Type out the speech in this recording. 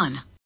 on.